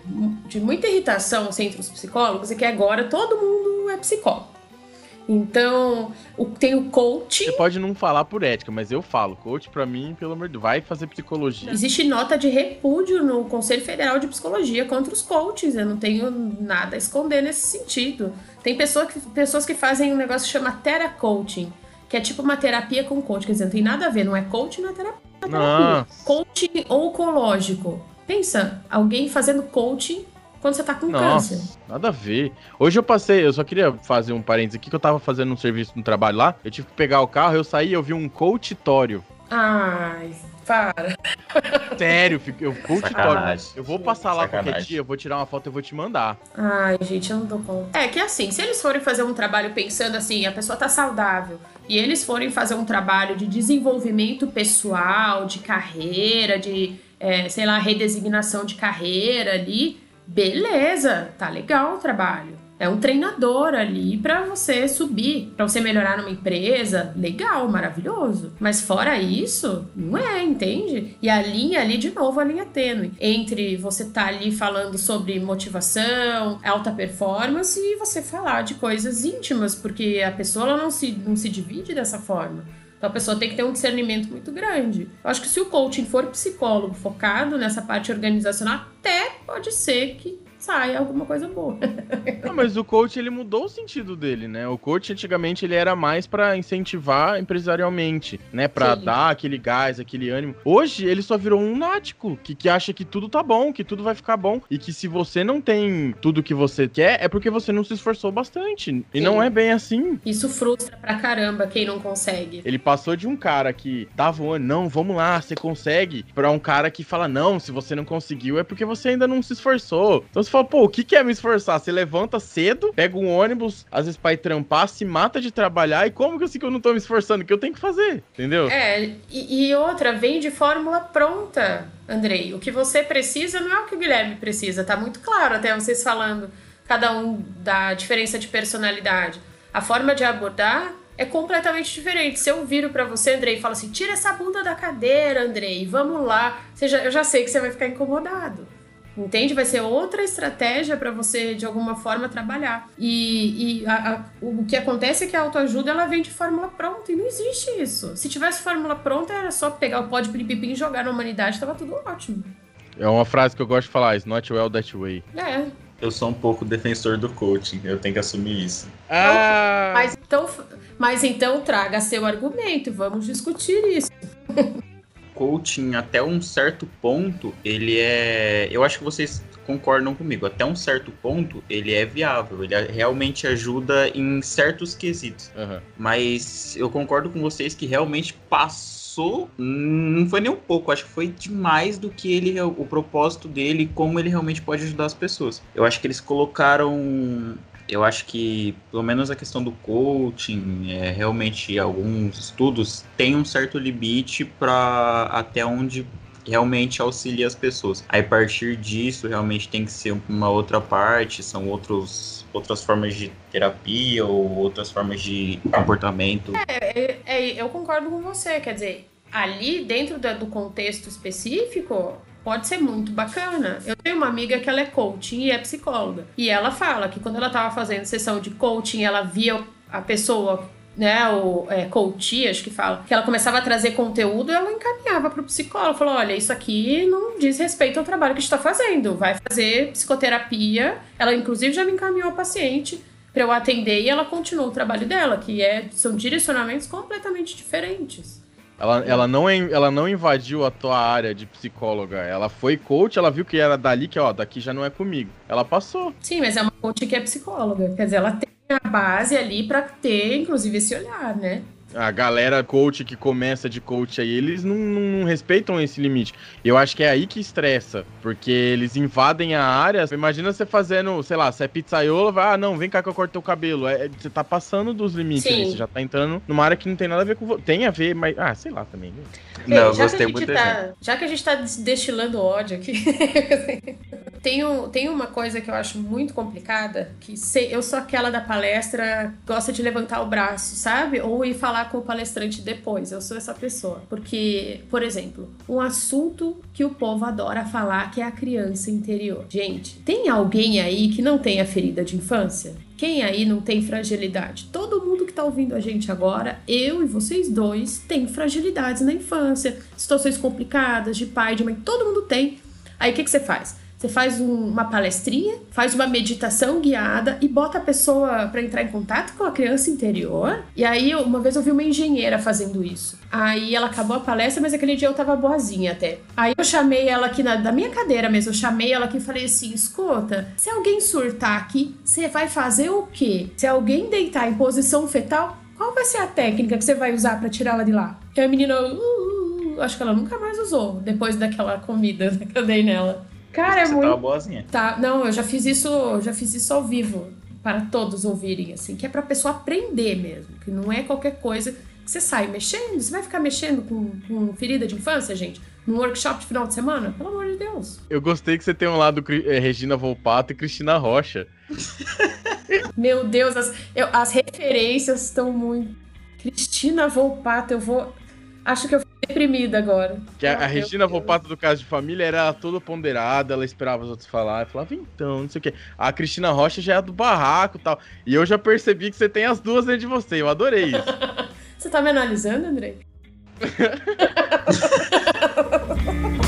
de muita irritação assim, entre os psicólogos, é que agora todo mundo é psicólogo. Então, o, tem o coach. Você pode não falar por ética, mas eu falo. Coach, para mim, pelo amor de Deus, vai fazer psicologia. Existe nota de repúdio no Conselho Federal de Psicologia contra os coaches. Eu não tenho nada a esconder nesse sentido. Tem pessoa que, pessoas que fazem um negócio que chama Tera Coaching que é tipo uma terapia com coach. Quer dizer, não tem nada a ver, não é coach, não é terapia. É terapia. Coaching oncológico. Pensa, alguém fazendo coaching quando você tá com Nossa, câncer. Nada a ver. Hoje eu passei, eu só queria fazer um parênteses aqui, que eu tava fazendo um serviço no trabalho lá. Eu tive que pegar o carro, eu saí e eu vi um coachitório. Ai, para. Sério, eu coachitório. Eu vou passar lá Sacanagem. qualquer dia, eu vou tirar uma foto e vou te mandar. Ai, gente, eu não dou conta. É que assim, se eles forem fazer um trabalho pensando assim, a pessoa tá saudável, e eles forem fazer um trabalho de desenvolvimento pessoal, de carreira, de, é, sei lá, redesignação de carreira ali, beleza, tá legal o trabalho. É um treinador ali para você subir, para você melhorar numa empresa. Legal, maravilhoso. Mas fora isso, não é, entende? E a linha ali, de novo, a linha tênue. Entre você tá ali falando sobre motivação, alta performance e você falar de coisas íntimas, porque a pessoa não, se, não se divide dessa forma. Então a pessoa tem que ter um discernimento muito grande. Eu acho que se o coaching for psicólogo focado nessa parte organizacional, até pode ser que sai alguma coisa boa. Não, mas o coach ele mudou o sentido dele, né? O coach antigamente ele era mais para incentivar empresarialmente, né? Para dar aquele gás, aquele ânimo. Hoje ele só virou um nático que, que acha que tudo tá bom, que tudo vai ficar bom e que se você não tem tudo que você quer é porque você não se esforçou bastante. E Sim. não é bem assim. Isso frustra pra caramba quem não consegue. Ele passou de um cara que dava um não, vamos lá, você consegue, para um cara que fala não, se você não conseguiu é porque você ainda não se esforçou. Então se fala, pô, o que, que é me esforçar? Você levanta cedo, pega um ônibus, às vezes ir trampar, se mata de trabalhar, e como que eu sei que eu não tô me esforçando? O que eu tenho que fazer? Entendeu? É, e, e outra, vem de fórmula pronta, Andrei. O que você precisa não é o que o Guilherme precisa, tá muito claro até vocês falando, cada um da diferença de personalidade. A forma de abordar é completamente diferente. Se eu viro para você, Andrei, e falo assim: tira essa bunda da cadeira, Andrei, vamos lá. Você já, eu já sei que você vai ficar incomodado. Entende? Vai ser outra estratégia para você, de alguma forma, trabalhar. E, e a, a, o que acontece é que a autoajuda ela vem de fórmula pronta e não existe isso. Se tivesse fórmula pronta, era só pegar o pó de piripipim e jogar na humanidade, tava tudo ótimo. É uma frase que eu gosto de falar, it's not well that way. É. Eu sou um pouco defensor do coaching, eu tenho que assumir isso. Ah. Mas então, mas então traga seu argumento, vamos discutir isso. coaching até um certo ponto, ele é. Eu acho que vocês concordam comigo. Até um certo ponto, ele é viável. Ele realmente ajuda em certos quesitos. Uhum. Mas eu concordo com vocês que realmente passou. Não foi nem um pouco, acho que foi demais do que ele. O propósito dele, como ele realmente pode ajudar as pessoas. Eu acho que eles colocaram eu acho que, pelo menos a questão do coaching, é, realmente alguns estudos têm um certo limite para até onde realmente auxilia as pessoas. Aí, a partir disso, realmente tem que ser uma outra parte, são outros, outras formas de terapia ou outras formas de comportamento. É, é, é eu concordo com você, quer dizer, ali dentro do contexto específico, pode ser muito bacana. Eu tenho uma amiga que ela é coaching e é psicóloga. E ela fala que quando ela estava fazendo sessão de coaching, ela via a pessoa né, o é, coach, acho que fala, que ela começava a trazer conteúdo, ela encaminhava para o psicólogo, falou, olha, isso aqui não diz respeito ao trabalho que está fazendo, vai fazer psicoterapia. Ela inclusive já me encaminhou a paciente para eu atender e ela continuou o trabalho dela, que é são direcionamentos completamente diferentes. Ela, ela, não, ela não invadiu a tua área de psicóloga. Ela foi coach, ela viu que era dali, que ó, daqui já não é comigo. Ela passou. Sim, mas é uma coach que é psicóloga. Quer dizer, ela tem a base ali para ter, inclusive, esse olhar, né? A galera coach que começa de coach aí, eles não, não, respeitam esse limite. Eu acho que é aí que estressa, porque eles invadem a área. Imagina você fazendo, sei lá, você é pizzaiolo, vai, ah, não, vem cá que eu corto teu cabelo. É, você tá passando dos limites ali, você já tá entrando numa área que não tem nada a ver com você. Tem a ver, mas, ah, sei lá também. Né? Não, Ei, gostei muito tá, Já que a gente tá destilando ódio aqui, tem, um, tem uma coisa que eu acho muito complicada, que se, eu sou aquela da palestra, gosta de levantar o braço, sabe? Ou ir falar com o palestrante depois. Eu sou essa pessoa. Porque, por exemplo, um assunto que o povo adora falar que é a criança interior. Gente, tem alguém aí que não tenha ferida de infância? Quem aí não tem fragilidade? Todo mundo que está ouvindo a gente agora, eu e vocês dois, tem fragilidades na infância, situações complicadas de pai, de mãe, todo mundo tem. Aí o que, que você faz? Você faz um, uma palestrinha, faz uma meditação guiada e bota a pessoa para entrar em contato com a criança interior. E aí, uma vez eu vi uma engenheira fazendo isso. Aí ela acabou a palestra, mas aquele dia eu tava boazinha até. Aí eu chamei ela aqui na, da minha cadeira mesmo, eu chamei ela aqui e falei assim: escuta, se alguém surtar aqui, você vai fazer o quê? Se alguém deitar em posição fetal, qual vai ser a técnica que você vai usar para tirá-la de lá? E a menina, uh, uh, uh, acho que ela nunca mais usou depois daquela comida que eu dei nela. Cara, é muito. Tava boazinha. Tá, não, eu já fiz isso, já fiz isso ao vivo para todos ouvirem, assim, que é pra pessoa aprender mesmo, que não é qualquer coisa que você sai mexendo, você vai ficar mexendo com, com ferida de infância, gente? Num workshop de final de semana? Pelo amor de Deus. Eu gostei que você tem um lado é, Regina Volpato e Cristina Rocha. Meu Deus, as, eu, as referências estão muito. Cristina Volpato, eu vou. Acho que eu fiquei deprimida agora. Que a, a Regina Volpato do caso de família era toda ponderada, ela esperava os outros falar, falava, então, não sei o quê. A Cristina Rocha já é do barraco e tal. E eu já percebi que você tem as duas dentro de você, eu adorei isso. você tá me analisando, André?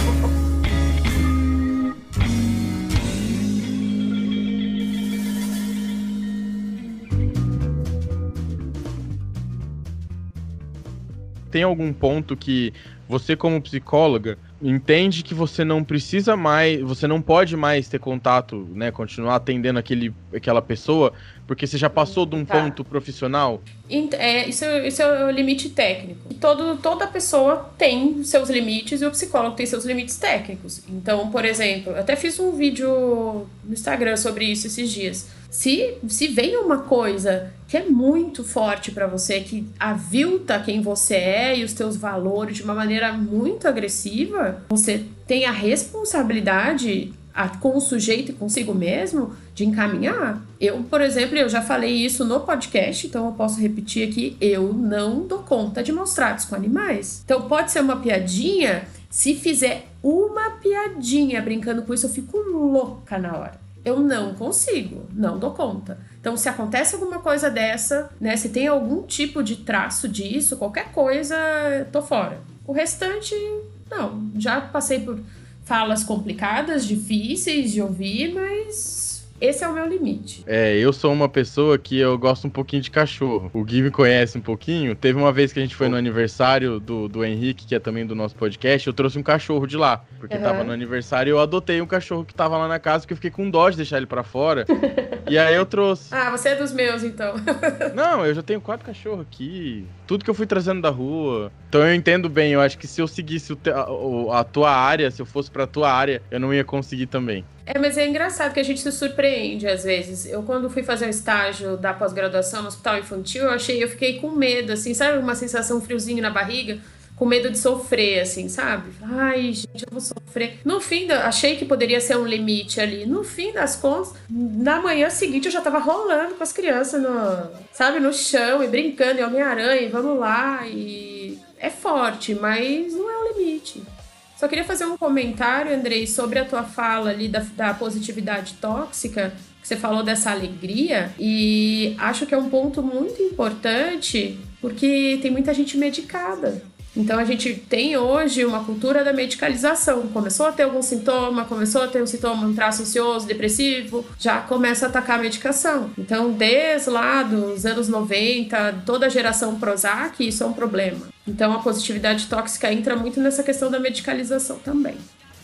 tem algum ponto que você como psicóloga entende que você não precisa mais, você não pode mais ter contato, né, continuar atendendo aquele, aquela pessoa, porque você já passou de um tá. ponto profissional? É, isso, isso é o limite técnico. Todo, toda pessoa tem seus limites e o psicólogo tem seus limites técnicos. Então, por exemplo, eu até fiz um vídeo no Instagram sobre isso esses dias. Se, se vem uma coisa que é muito forte para você, que avilta quem você é e os teus valores de uma maneira muito agressiva, você tem a responsabilidade a, com o sujeito e consigo mesmo de encaminhar. Eu, por exemplo, eu já falei isso no podcast, então eu posso repetir aqui, eu não dou conta de maus com animais. Então pode ser uma piadinha, se fizer uma piadinha brincando com isso, eu fico louca na hora. Eu não consigo, não dou conta. Então, se acontece alguma coisa dessa, né? Se tem algum tipo de traço disso, qualquer coisa, tô fora. O restante, não. Já passei por falas complicadas, difíceis de ouvir, mas esse é o meu limite. É, eu sou uma pessoa que eu gosto um pouquinho de cachorro. O Gui me conhece um pouquinho. Teve uma vez que a gente foi no aniversário do, do Henrique, que é também do nosso podcast, eu trouxe um cachorro de lá. Porque uhum. tava no aniversário e eu adotei um cachorro que tava lá na casa, porque eu fiquei com dó de deixar ele para fora. e aí eu trouxe. Ah, você é dos meus, então. Não, eu já tenho quatro cachorros aqui. Tudo que eu fui trazendo da rua. Então eu entendo bem, eu acho que se eu seguisse te, a, a, tua área, se eu fosse pra tua área, eu não ia conseguir também. É, mas é engraçado que a gente se surpreende às vezes. Eu, quando fui fazer o estágio da pós-graduação no hospital infantil, eu achei, eu fiquei com medo, assim, sabe? Uma sensação friozinho na barriga, com medo de sofrer, assim, sabe? Ai, gente, eu vou sofrer. No fim, achei que poderia ser um limite ali. No fim das contas, na manhã seguinte eu já tava rolando com as crianças, no, sabe, no chão e brincando, e Homem-Aranha, vamos lá. E é forte, mas não é o limite. Só queria fazer um comentário, Andrei, sobre a tua fala ali da, da positividade tóxica, que você falou dessa alegria, e acho que é um ponto muito importante, porque tem muita gente medicada. Então a gente tem hoje uma cultura da medicalização. Começou a ter algum sintoma, começou a ter um sintoma, um traço ansioso, depressivo, já começa a atacar a medicação. Então, desde lá dos anos 90, toda a geração Prozac, isso é um problema. Então a positividade tóxica entra muito nessa questão da medicalização também.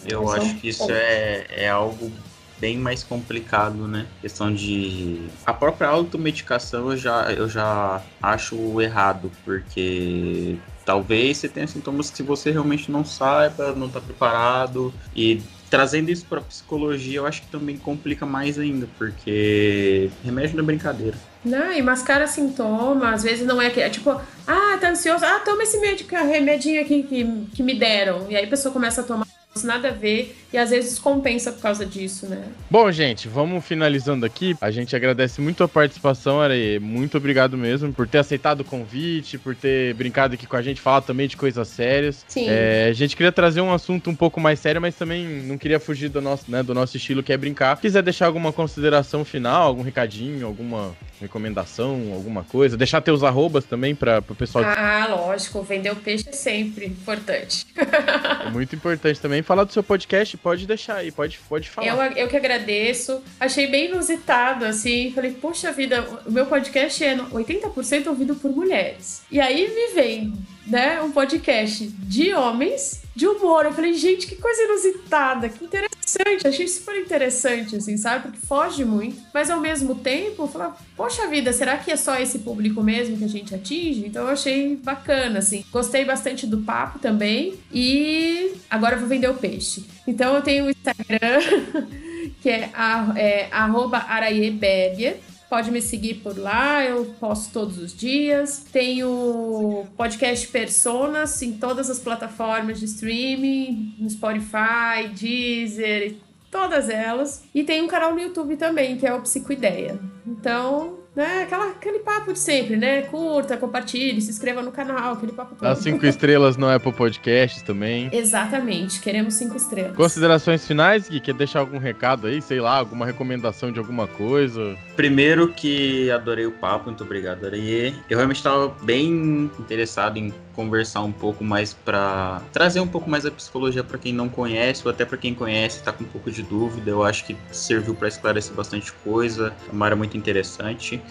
Eu Mas acho que isso é, é algo bem mais complicado, né? Questão de. A própria automedicação eu já, eu já acho errado, porque talvez você tenha sintomas que você realmente não saiba, não está preparado. E trazendo isso para psicologia, eu acho que também complica mais ainda, porque remédio não é brincadeira. Não, e mascara sintoma, às vezes não é é tipo, ah, tá ansioso, ah, toma esse remedinho aqui que, que me deram. E aí a pessoa começa a tomar nada a ver e às vezes compensa por causa disso, né? Bom, gente, vamos finalizando aqui. A gente agradece muito a participação, Areia. Muito obrigado mesmo por ter aceitado o convite, por ter brincado aqui com a gente, falar também de coisas sérias. Sim. É, a gente queria trazer um assunto um pouco mais sério, mas também não queria fugir do nosso, né, do nosso estilo que é brincar. Se quiser deixar alguma consideração final, algum recadinho, alguma recomendação, alguma coisa? Deixar teus arrobas também para o pessoal. Ah, lógico, vender o peixe é sempre importante. é muito importante também. Falar do seu podcast, pode deixar aí, pode, pode falar. Eu, eu que agradeço. Achei bem inusitado, assim. Falei, puxa vida, o meu podcast é 80% ouvido por mulheres. E aí me vem né, um podcast de homens de humor. Eu falei, gente, que coisa inusitada, que interessante. Achei super interessante, assim, sabe? Porque foge muito. Mas ao mesmo tempo, eu falei, poxa vida, será que é só esse público mesmo que a gente atinge? Então eu achei bacana, assim. Gostei bastante do papo também. E agora eu vou vender o peixe. Então eu tenho o Instagram, que é, a, é arroba Pode me seguir por lá, eu posto todos os dias. Tenho podcast Personas em todas as plataformas de streaming, no Spotify, Deezer, todas elas. E tem um canal no YouTube também, que é o Psicoideia. Então, né? Aquela, aquele papo de sempre, né? Curta, compartilhe, se inscreva no canal, aquele papo todo. As cinco estrelas no Apple Podcasts também. Exatamente, queremos cinco estrelas. Considerações finais, Gui? Quer deixar algum recado aí? Sei lá, alguma recomendação de alguma coisa? Primeiro que adorei o papo, muito obrigado, Arie. Eu realmente estava bem interessado em conversar um pouco mais para trazer um pouco mais a psicologia para quem não conhece ou até para quem conhece está com um pouco de dúvida. Eu acho que serviu para esclarecer bastante coisa. É uma área muito interessante.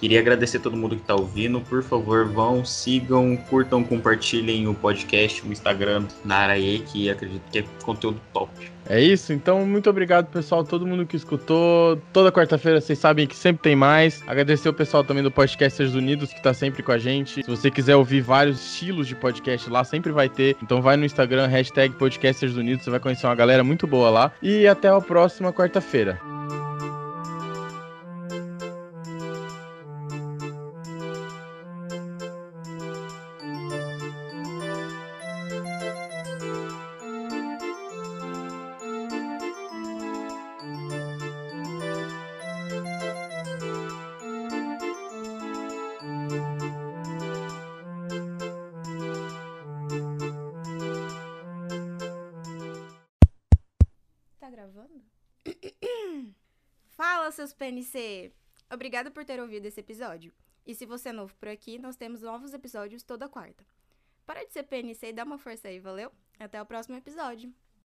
Queria agradecer a todo mundo que está ouvindo. Por favor, vão, sigam, curtam, compartilhem o podcast, o Instagram na Araê, que acredito que é conteúdo top. É isso, então muito obrigado pessoal, todo mundo que escutou. Toda quarta-feira vocês sabem que sempre tem mais. Agradecer o pessoal também do Podcasters Unidos que está sempre com a gente. Se você quiser ouvir vários estilos de podcast lá, sempre vai ter. Então vai no Instagram, hashtag Podcasters Unidos, você vai conhecer uma galera muito boa lá. E até a próxima quarta-feira. PNC! Obrigada por ter ouvido esse episódio. E se você é novo por aqui, nós temos novos episódios toda quarta. Para de ser PNC e dá uma força aí, valeu? Até o próximo episódio!